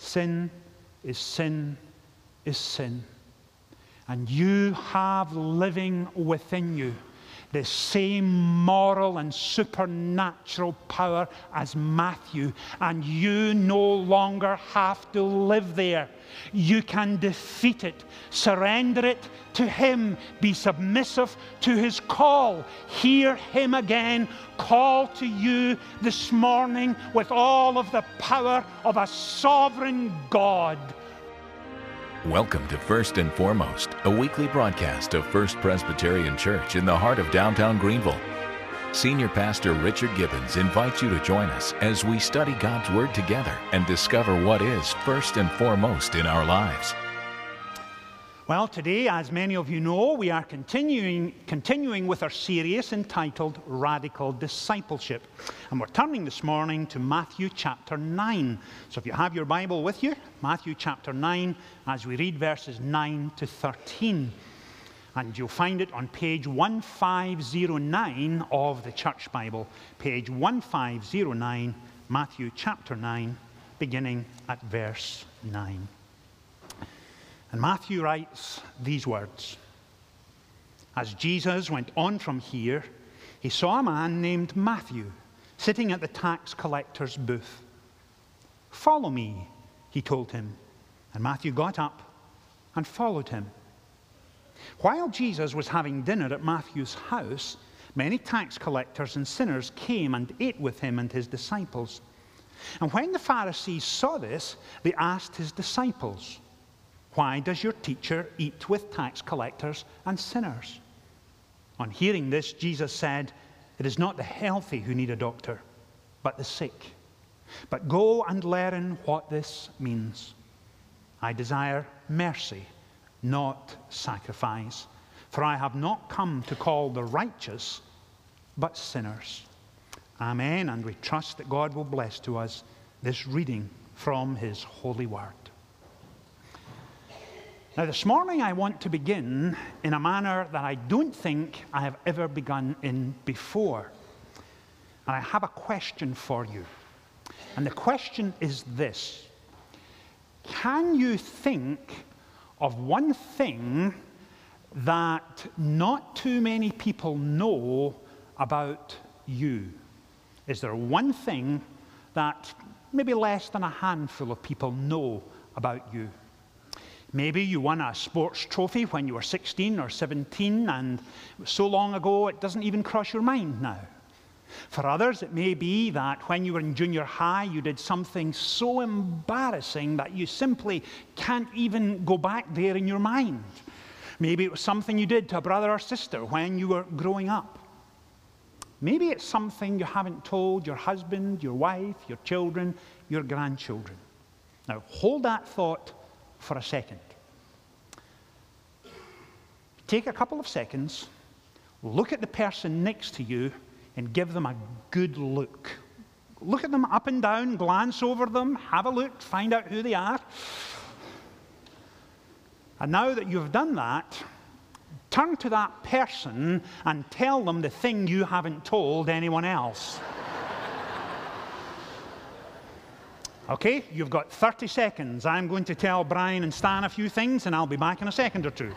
Sin is sin is sin. And you have living within you the same moral and supernatural power as Matthew, and you no longer have to live there. You can defeat it, surrender it to Him, be submissive to His call. Hear Him again call to you this morning with all of the power of a sovereign God. Welcome to First and Foremost, a weekly broadcast of First Presbyterian Church in the heart of downtown Greenville. Senior Pastor Richard Gibbons invites you to join us as we study God's Word together and discover what is first and foremost in our lives. Well, today, as many of you know, we are continuing, continuing with our series entitled Radical Discipleship. And we're turning this morning to Matthew chapter 9. So if you have your Bible with you, Matthew chapter 9, as we read verses 9 to 13. And you'll find it on page 1509 of the Church Bible. Page 1509, Matthew chapter 9, beginning at verse 9. And Matthew writes these words As Jesus went on from here, he saw a man named Matthew sitting at the tax collector's booth. Follow me, he told him. And Matthew got up and followed him. While Jesus was having dinner at Matthew's house, many tax collectors and sinners came and ate with him and his disciples. And when the Pharisees saw this, they asked his disciples, why does your teacher eat with tax collectors and sinners? On hearing this, Jesus said, It is not the healthy who need a doctor, but the sick. But go and learn what this means. I desire mercy, not sacrifice, for I have not come to call the righteous, but sinners. Amen. And we trust that God will bless to us this reading from his holy word. Now, this morning I want to begin in a manner that I don't think I have ever begun in before. And I have a question for you. And the question is this Can you think of one thing that not too many people know about you? Is there one thing that maybe less than a handful of people know about you? Maybe you won a sports trophy when you were 16 or 17, and so long ago it doesn't even cross your mind now. For others, it may be that when you were in junior high, you did something so embarrassing that you simply can't even go back there in your mind. Maybe it was something you did to a brother or sister when you were growing up. Maybe it's something you haven't told your husband, your wife, your children, your grandchildren. Now, hold that thought for a second. Take a couple of seconds, look at the person next to you, and give them a good look. Look at them up and down, glance over them, have a look, find out who they are. And now that you've done that, turn to that person and tell them the thing you haven't told anyone else. Okay, you've got 30 seconds. I'm going to tell Brian and Stan a few things, and I'll be back in a second or two.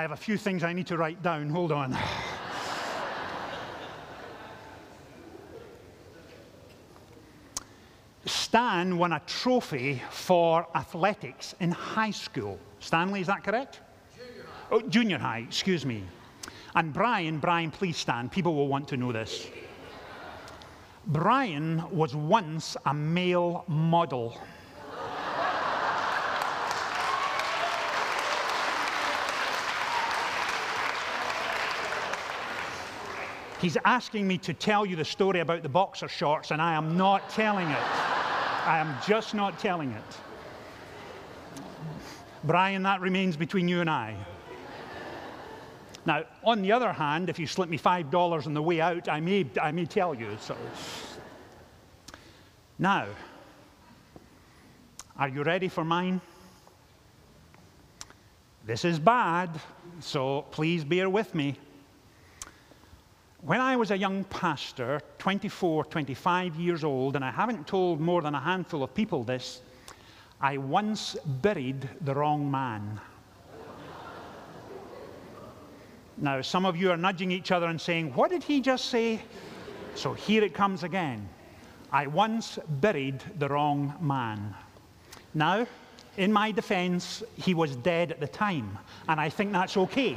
I have a few things I need to write down. Hold on. Stan won a trophy for athletics in high school. Stanley, is that correct? Junior high. Oh, junior high, excuse me. And Brian, Brian, please stand. People will want to know this. Brian was once a male model. He's asking me to tell you the story about the boxer shorts, and I am not telling it. I am just not telling it. Brian, that remains between you and I. Now, on the other hand, if you slip me $5 on the way out, I may, I may tell you. So. Now, are you ready for mine? This is bad, so please bear with me. When I was a young pastor, 24, 25 years old, and I haven't told more than a handful of people this, I once buried the wrong man. Now, some of you are nudging each other and saying, What did he just say? So here it comes again. I once buried the wrong man. Now, in my defense, he was dead at the time, and I think that's okay.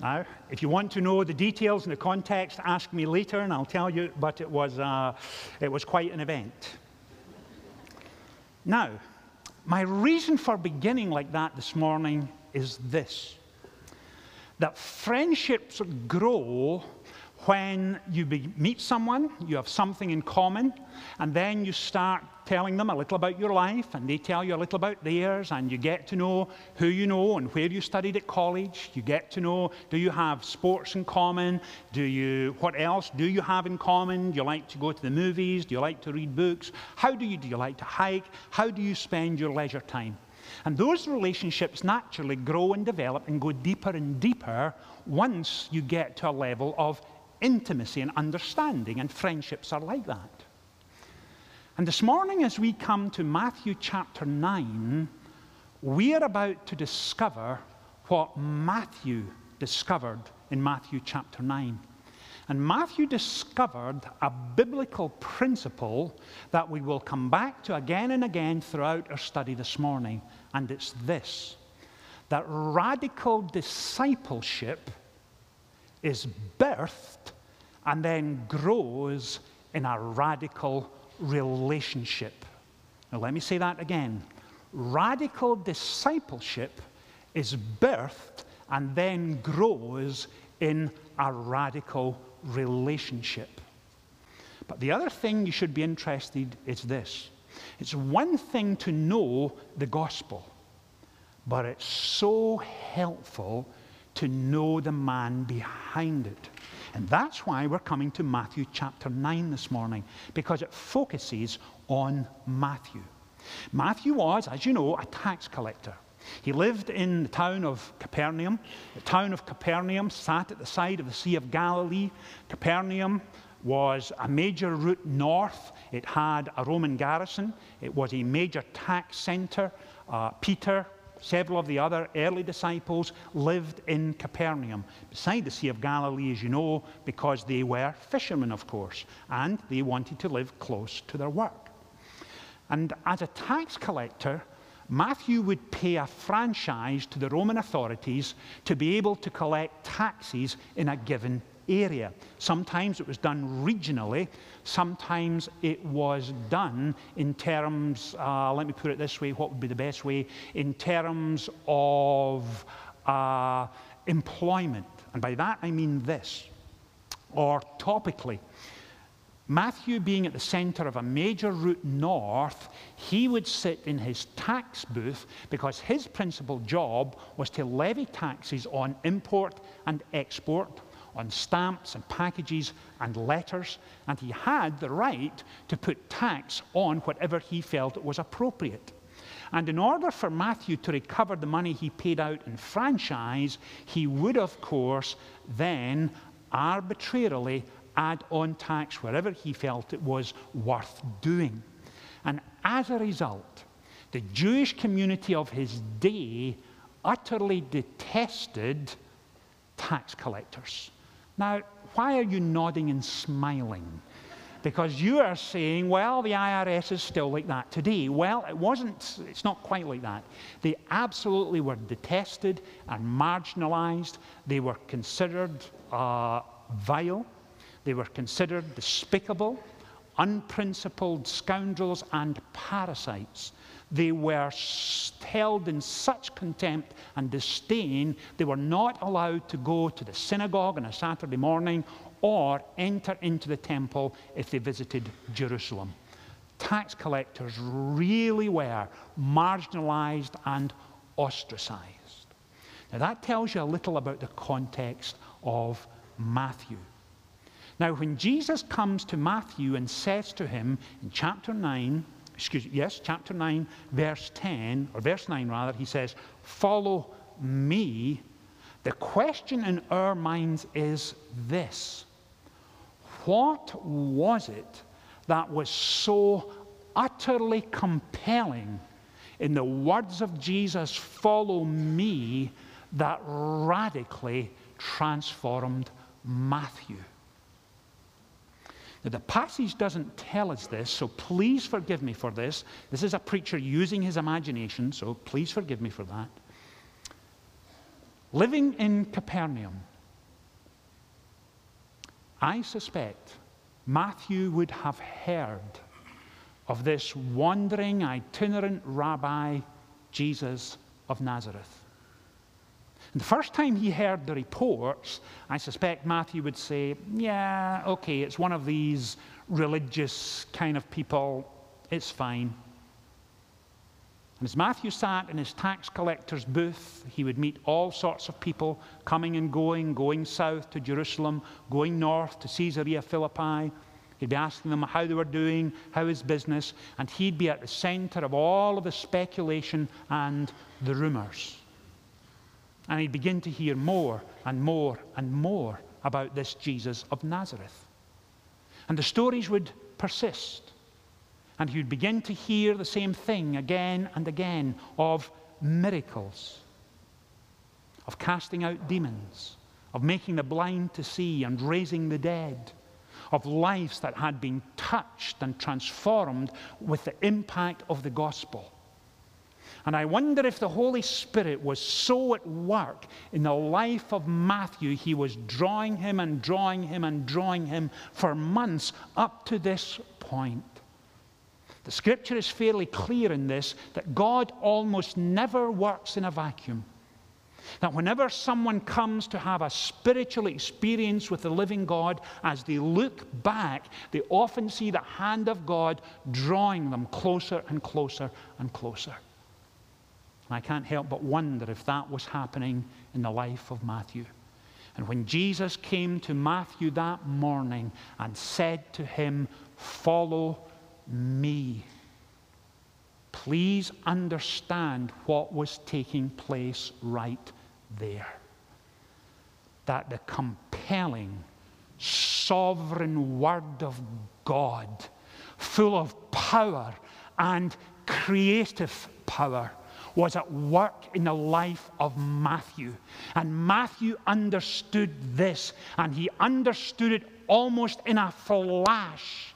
Now, if you want to know the details and the context, ask me later and I'll tell you, but it was, uh, it was quite an event. Now, my reason for beginning like that this morning is this that friendships grow when you meet someone, you have something in common, and then you start telling them a little about your life, and they tell you a little about theirs, and you get to know who you know and where you studied at college. You get to know do you have sports in common? Do you, what else do you have in common? Do you like to go to the movies? Do you like to read books? How do you, do you like to hike? How do you spend your leisure time? And those relationships naturally grow and develop and go deeper and deeper once you get to a level of intimacy and understanding, and friendships are like that. And this morning, as we come to Matthew chapter 9, we are about to discover what Matthew discovered in Matthew chapter 9. And Matthew discovered a biblical principle that we will come back to again and again throughout our study this morning. And it's this that radical discipleship is birthed and then grows in a radical relationship. Now, let me say that again. Radical discipleship is birthed and then grows in a radical relationship. But the other thing you should be interested is this. It's one thing to know the gospel, but it's so helpful to know the man behind it. And that's why we're coming to Matthew chapter 9 this morning, because it focuses on Matthew. Matthew was, as you know, a tax collector. He lived in the town of Capernaum. The town of Capernaum sat at the side of the Sea of Galilee. Capernaum was a major route north. It had a Roman garrison. It was a major tax center. Uh, Peter several of the other early disciples lived in Capernaum, beside the Sea of Galilee, as you know, because they were fishermen, of course, and they wanted to live close to their work. And as a tax collector, Matthew would pay a franchise to the Roman authorities to be able to collect taxes in a given area. Sometimes it was done regionally, sometimes it was done in terms, uh, let me put it this way, what would be the best way? In terms of uh, employment. And by that I mean this, or topically. Matthew being at the center of a major route north, he would sit in his tax booth because his principal job was to levy taxes on import and export on stamps and packages and letters, and he had the right to put tax on whatever he felt was appropriate. And in order for Matthew to recover the money he paid out in franchise, he would, of course, then arbitrarily add on tax wherever he felt it was worth doing. And as a result, the Jewish community of his day utterly detested tax collectors. Now, why are you nodding and smiling? Because you are saying, well, the IRS is still like that today. Well, it wasn't, it's not quite like that. They absolutely were detested and marginalized. They were considered uh, vile. They were considered despicable, unprincipled scoundrels, and parasites. They were held in such contempt and disdain, they were not allowed to go to the synagogue on a Saturday morning or enter into the temple if they visited Jerusalem. Tax collectors really were marginalized and ostracized. Now, that tells you a little about the context of Matthew. Now, when Jesus comes to Matthew and says to him in chapter 9, excuse me, yes, chapter 9, verse 10, or verse 9 rather, he says, Follow me. The question in our minds is this What was it that was so utterly compelling in the words of Jesus, Follow me, that radically transformed Matthew? Now, the passage doesn't tell us this, so please forgive me for this. This is a preacher using his imagination, so please forgive me for that. Living in Capernaum, I suspect Matthew would have heard of this wandering, itinerant rabbi, Jesus of Nazareth. And the first time he heard the reports, I suspect Matthew would say, Yeah, okay, it's one of these religious kind of people, it's fine. And as Matthew sat in his tax collector's booth, he would meet all sorts of people coming and going, going south to Jerusalem, going north to Caesarea Philippi. He'd be asking them how they were doing, how is business, and he'd be at the center of all of the speculation and the rumors. And he'd begin to hear more and more and more about this Jesus of Nazareth. And the stories would persist. And he would begin to hear the same thing again and again of miracles, of casting out demons, of making the blind to see and raising the dead, of lives that had been touched and transformed with the impact of the gospel. And I wonder if the Holy Spirit was so at work in the life of Matthew, he was drawing him and drawing him and drawing him for months up to this point. The scripture is fairly clear in this that God almost never works in a vacuum. That whenever someone comes to have a spiritual experience with the living God, as they look back, they often see the hand of God drawing them closer and closer and closer. And I can't help but wonder if that was happening in the life of Matthew. And when Jesus came to Matthew that morning and said to him, Follow me, please understand what was taking place right there. That the compelling, sovereign Word of God, full of power and creative power, was at work in the life of Matthew. And Matthew understood this, and he understood it almost in a flash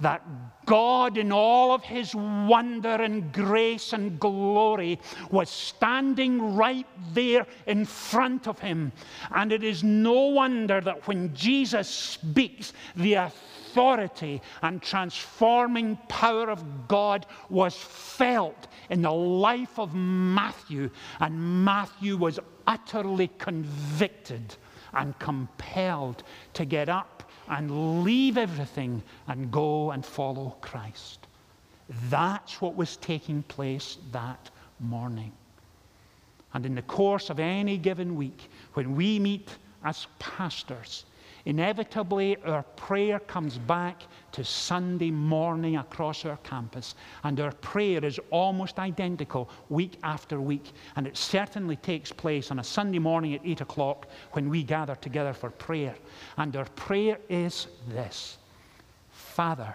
that God, in all of his wonder and grace and glory, was standing right there in front of him. And it is no wonder that when Jesus speaks, the authority and transforming power of God was felt in the life of Matthew, and Matthew was utterly convicted and compelled to get up and leave everything and go and follow Christ. That's what was taking place that morning. And in the course of any given week, when we meet as pastors, Inevitably, our prayer comes back to Sunday morning across our campus, and our prayer is almost identical week after week. And it certainly takes place on a Sunday morning at 8 o'clock when we gather together for prayer. And our prayer is this Father,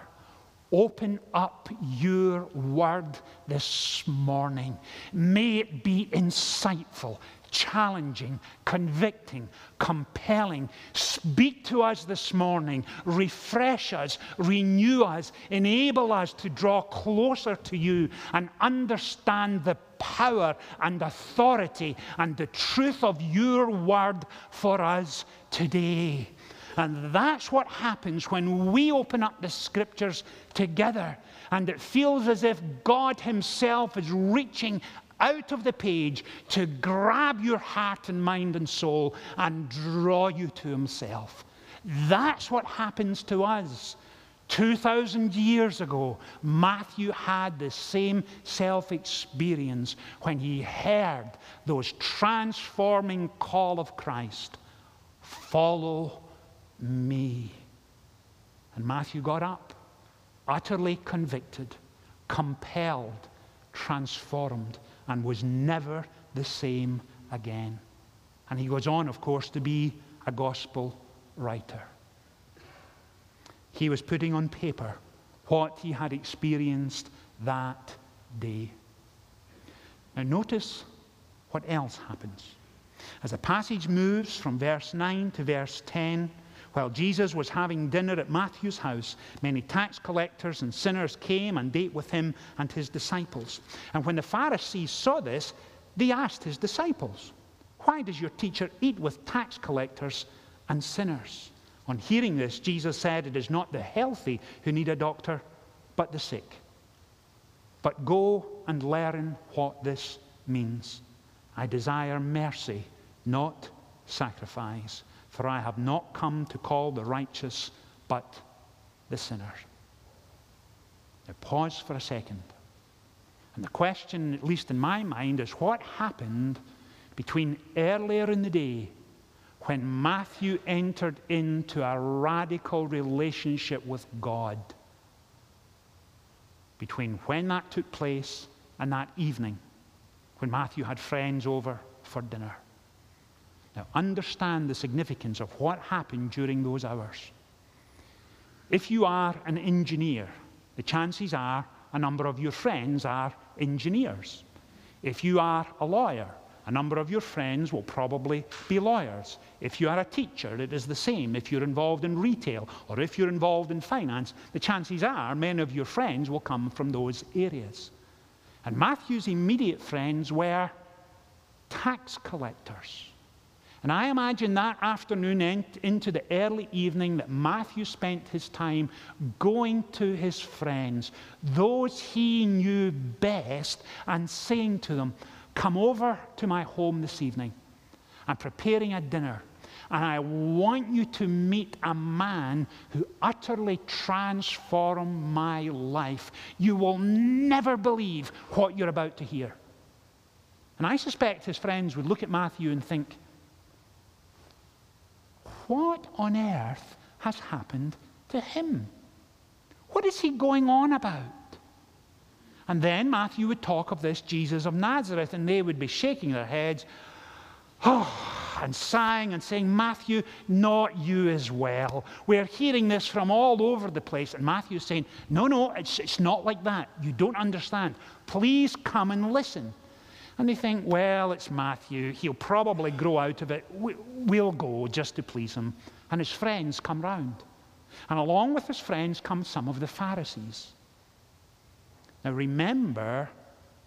Open up your word this morning. May it be insightful, challenging, convicting, compelling. Speak to us this morning. Refresh us, renew us, enable us to draw closer to you and understand the power and authority and the truth of your word for us today. And that's what happens when we open up the scriptures together. And it feels as if God Himself is reaching out of the page to grab your heart and mind and soul and draw you to Himself. That's what happens to us 2,000 years ago, Matthew had the same self experience when he heard those transforming call of Christ Follow me. And Matthew got up, utterly convicted, compelled, transformed, and was never the same again. And he goes on, of course, to be a gospel writer. He was putting on paper what he had experienced that day. Now, notice what else happens. As the passage moves from verse 9 to verse 10, while Jesus was having dinner at Matthew's house, many tax collectors and sinners came and ate with him and his disciples. And when the Pharisees saw this, they asked his disciples, Why does your teacher eat with tax collectors and sinners? On hearing this, Jesus said, It is not the healthy who need a doctor, but the sick. But go and learn what this means. I desire mercy, not sacrifice, for I have not come to call the righteous, but the sinner. Now, pause for a second. And the question, at least in my mind, is what happened between earlier in the day when Matthew entered into a radical relationship with God. Between when that took place and that evening when Matthew had friends over for dinner. Now, understand the significance of what happened during those hours. If you are an engineer, the chances are a number of your friends are engineers. If you are a lawyer, a number of your friends will probably be lawyers. If you are a teacher, it is the same. If you're involved in retail or if you're involved in finance, the chances are many of your friends will come from those areas. And Matthew's immediate friends were tax collectors. And I imagine that afternoon into the early evening that Matthew spent his time going to his friends, those he knew best, and saying to them, Come over to my home this evening. I'm preparing a dinner. And I want you to meet a man who utterly transformed my life. You will never believe what you're about to hear. And I suspect his friends would look at Matthew and think, What on earth has happened to him? What is he going on about? And then Matthew would talk of this Jesus of Nazareth, and they would be shaking their heads, oh, and sighing and saying, Matthew, not you as well. We're hearing this from all over the place. And Matthew's saying, No, no, it's, it's not like that. You don't understand. Please come and listen. And they think, Well, it's Matthew. He'll probably grow out of it. We'll go just to please him. And his friends come round. And along with his friends come some of the Pharisees. Now remember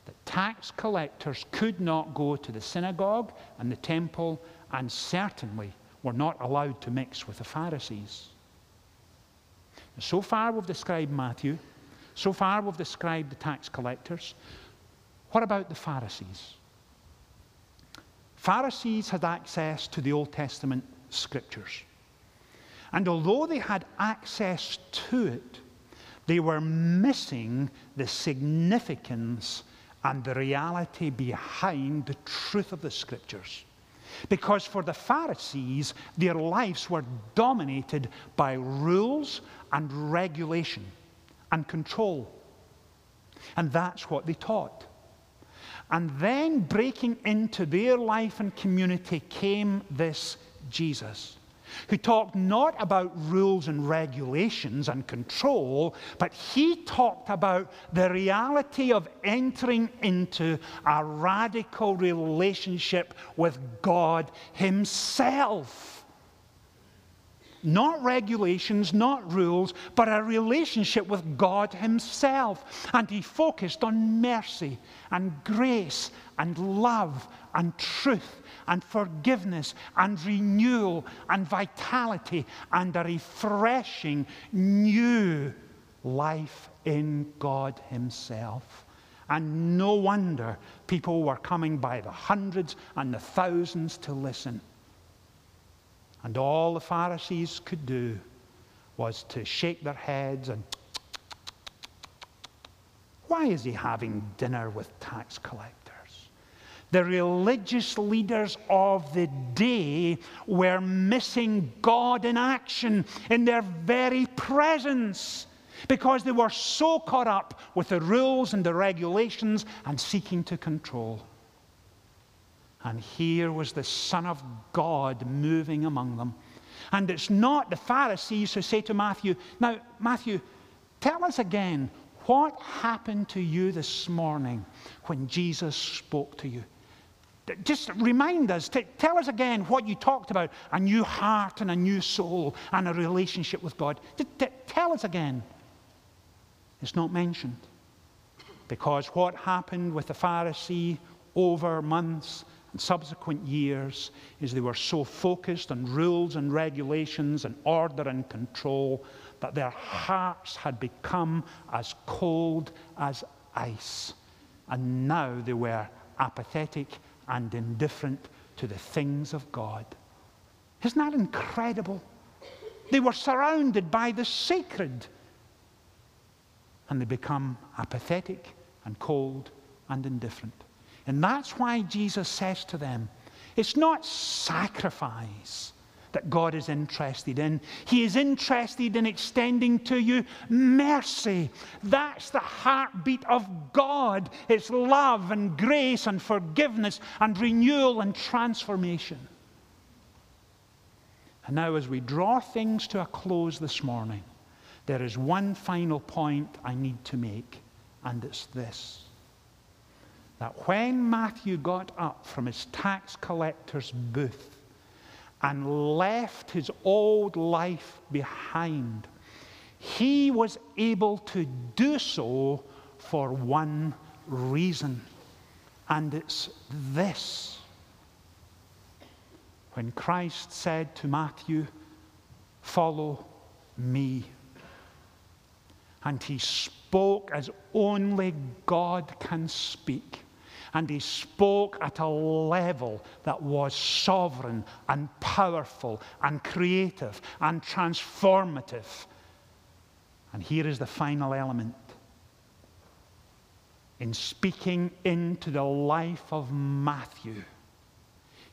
that tax collectors could not go to the synagogue and the temple, and certainly were not allowed to mix with the Pharisees. So far, we've described Matthew. So far, we've described the tax collectors. What about the Pharisees? Pharisees had access to the Old Testament scriptures. And although they had access to it, they were missing the significance and the reality behind the truth of the scriptures. Because for the Pharisees, their lives were dominated by rules and regulation and control. And that's what they taught. And then breaking into their life and community came this Jesus who talked not about rules and regulations and control, but he talked about the reality of entering into a radical relationship with God Himself. Not regulations, not rules, but a relationship with God Himself. And he focused on mercy and grace and love and truth and forgiveness and renewal and vitality and a refreshing new life in God Himself. And no wonder people were coming by the hundreds and the thousands to listen. And all the Pharisees could do was to shake their heads and why is he having dinner with tax collectors? The religious leaders of the day were missing God in action, in their very presence, because they were so caught up with the rules and the regulations and seeking to control. And here was the Son of God moving among them. And it's not the Pharisees who say to Matthew, Now, Matthew, tell us again, what happened to you this morning when Jesus spoke to you? Just remind us, t- tell us again what you talked about a new heart and a new soul and a relationship with God. T- t- tell us again. It's not mentioned. Because what happened with the Pharisee over months and subsequent years is they were so focused on rules and regulations and order and control that their hearts had become as cold as ice. And now they were apathetic and indifferent to the things of God. Isn't that incredible? They were surrounded by the sacred, and they become apathetic and cold and indifferent. And that's why Jesus says to them, it's not sacrifice that God is interested in. He is interested in extending to you mercy. That's the heartbeat of God. It's love and grace and forgiveness and renewal and transformation. And now, as we draw things to a close this morning, there is one final point I need to make, and it's this that when Matthew got up from his tax collector's booth, and left his old life behind, he was able to do so for one reason, and it's this. When Christ said to Matthew, Follow me, and he spoke as only God can speak and he spoke at a level that was sovereign and powerful and creative and transformative. And here is the final element. In speaking into the life of Matthew,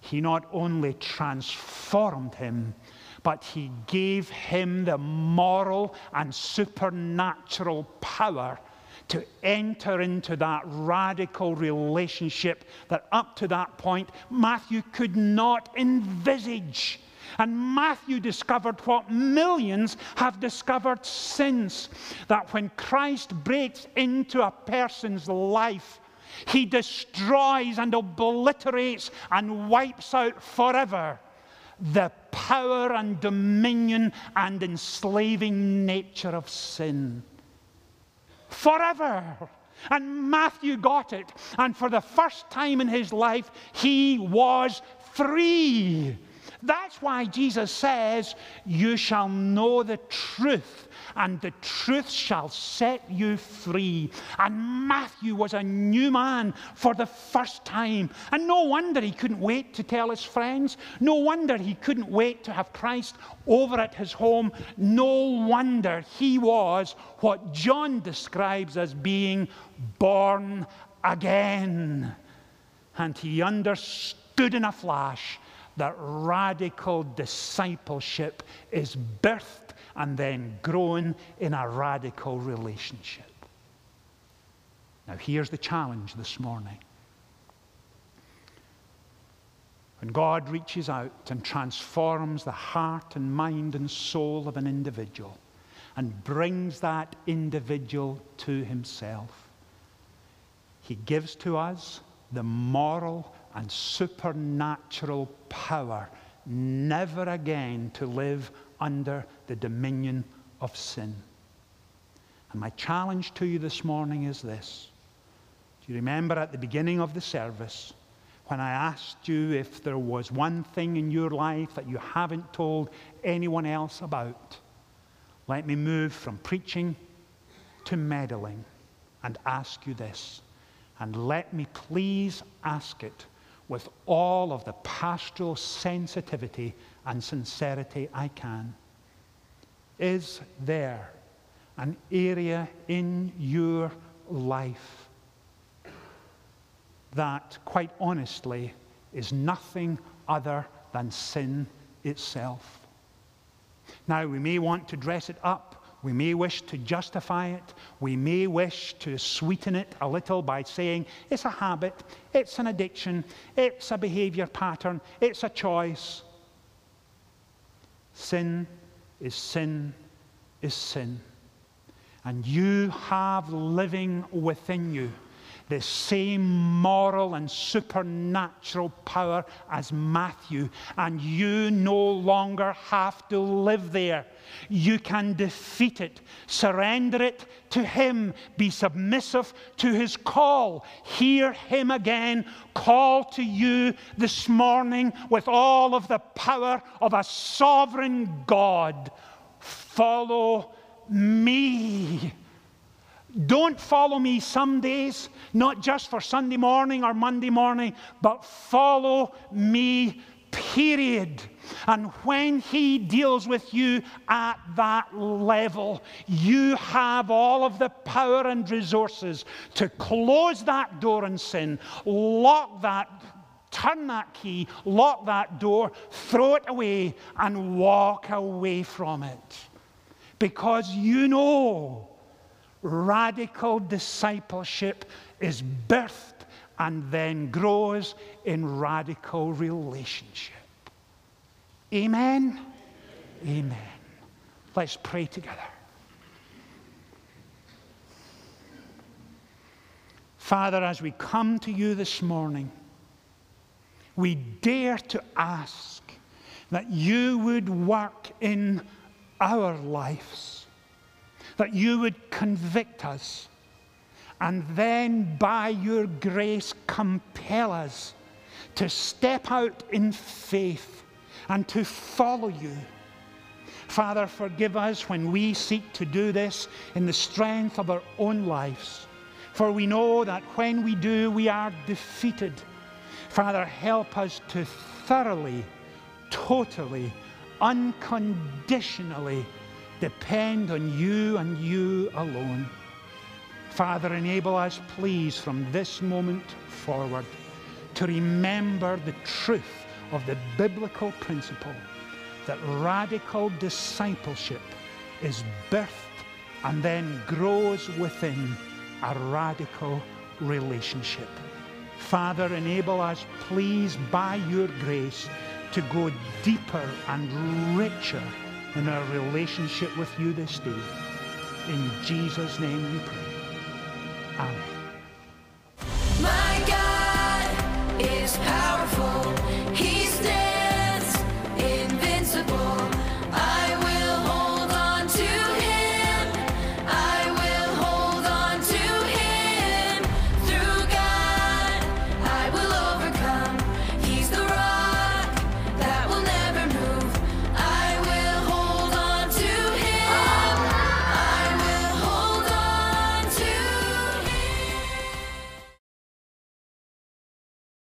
he not only transformed him, but he gave him the moral and supernatural power to enter into that radical relationship that up to that point Matthew could not envisage. And Matthew discovered what millions have discovered since that when Christ breaks into a person's life, he destroys and obliterates and wipes out forever the power and dominion and enslaving nature of sin forever. And Matthew got it. And for the first time in his life, he was free. That's why Jesus says, You shall know the truth, and the truth shall set you free. And Matthew was a new man for the first time. And no wonder he couldn't wait to tell his friends. No wonder he couldn't wait to have Christ over at his home. No wonder he was what John describes as being born again. And he understood in a flash that radical discipleship is birthed and then growing in a radical relationship. Now, here's the challenge this morning. When God reaches out and transforms the heart and mind and soul of an individual and brings that individual to himself, he gives to us the moral and supernatural power never again to live under the dominion of sin. And my challenge to you this morning is this. Do you remember at the beginning of the service when I asked you if there was one thing in your life that you haven't told anyone else about? Let me move from preaching to meddling and ask you this. And let me please ask it with all of the pastoral sensitivity and sincerity I can. is there an area in your life that, quite honestly, is nothing other than sin itself? Now, we may want to dress it up. We may wish to justify it. We may wish to sweeten it a little by saying it's a habit, it's an addiction, it's a behavior pattern, it's a choice. Sin is sin is sin. And you have living within you the same moral and supernatural power as Matthew, and you no longer have to live there. You can defeat it, surrender it to Him, be submissive to His call. Hear Him again call to you this morning with all of the power of a sovereign God. Follow me. Don't follow me some days, not just for Sunday morning or Monday morning, but follow me, period. And when He deals with you at that level, you have all of the power and resources to close that door in sin, lock that, turn that key, lock that door, throw it away, and walk away from it. Because you know radical discipleship is birthed and then grows in radical relationship. Amen? Amen. Let's pray together. Father, as we come to you this morning, we dare to ask that you would work in our lives that you would convict us and then by your grace compel us to step out in faith and to follow you. Father, forgive us when we seek to do this in the strength of our own lives. For we know that when we do, we are defeated. Father, help us to thoroughly, totally, unconditionally depend on you and you alone. Father, enable us, please, from this moment forward to remember the truth of the biblical principle that radical discipleship is birthed and then grows within a radical relationship. Father, enable us, please, by your grace, to go deeper and richer in our relationship with you this day. In Jesus' name we pray. Amen. My God is.